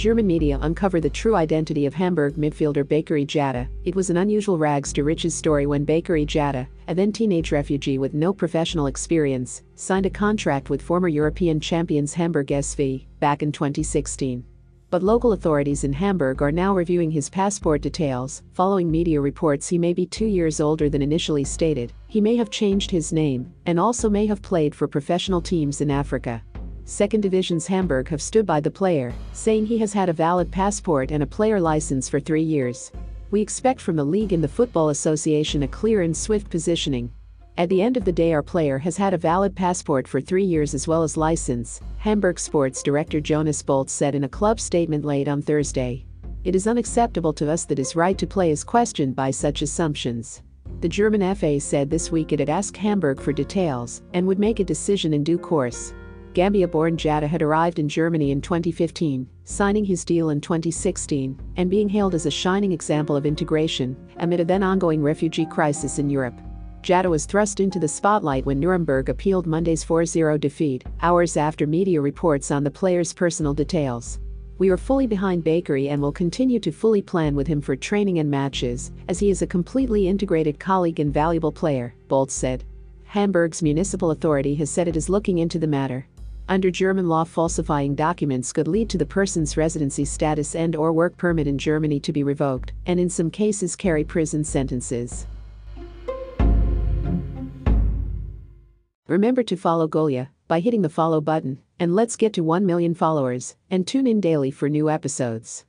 German media uncover the true identity of Hamburg midfielder Bakery Jatta. It was an unusual rags to riches story when Bakery Jatta, a then teenage refugee with no professional experience, signed a contract with former European champions Hamburg SV back in 2016. But local authorities in Hamburg are now reviewing his passport details. Following media reports, he may be two years older than initially stated. He may have changed his name and also may have played for professional teams in Africa. Second Division's Hamburg have stood by the player, saying he has had a valid passport and a player license for three years. We expect from the league and the Football Association a clear and swift positioning. At the end of the day, our player has had a valid passport for three years as well as license, Hamburg sports director Jonas Boldt said in a club statement late on Thursday. It is unacceptable to us that his right to play is questioned by such assumptions. The German FA said this week it had asked Hamburg for details and would make a decision in due course. Gambia-born Jatta had arrived in Germany in 2015, signing his deal in 2016, and being hailed as a shining example of integration amid a then ongoing refugee crisis in Europe. Jatta was thrust into the spotlight when Nuremberg appealed Monday's 4-0 defeat, hours after media reports on the player's personal details. We are fully behind Bakery and will continue to fully plan with him for training and matches, as he is a completely integrated colleague and valuable player, Boldt said. Hamburg's municipal authority has said it is looking into the matter. Under German law falsifying documents could lead to the person's residency status and or work permit in Germany to be revoked and in some cases carry prison sentences. Remember to follow Golia by hitting the follow button and let's get to 1 million followers and tune in daily for new episodes.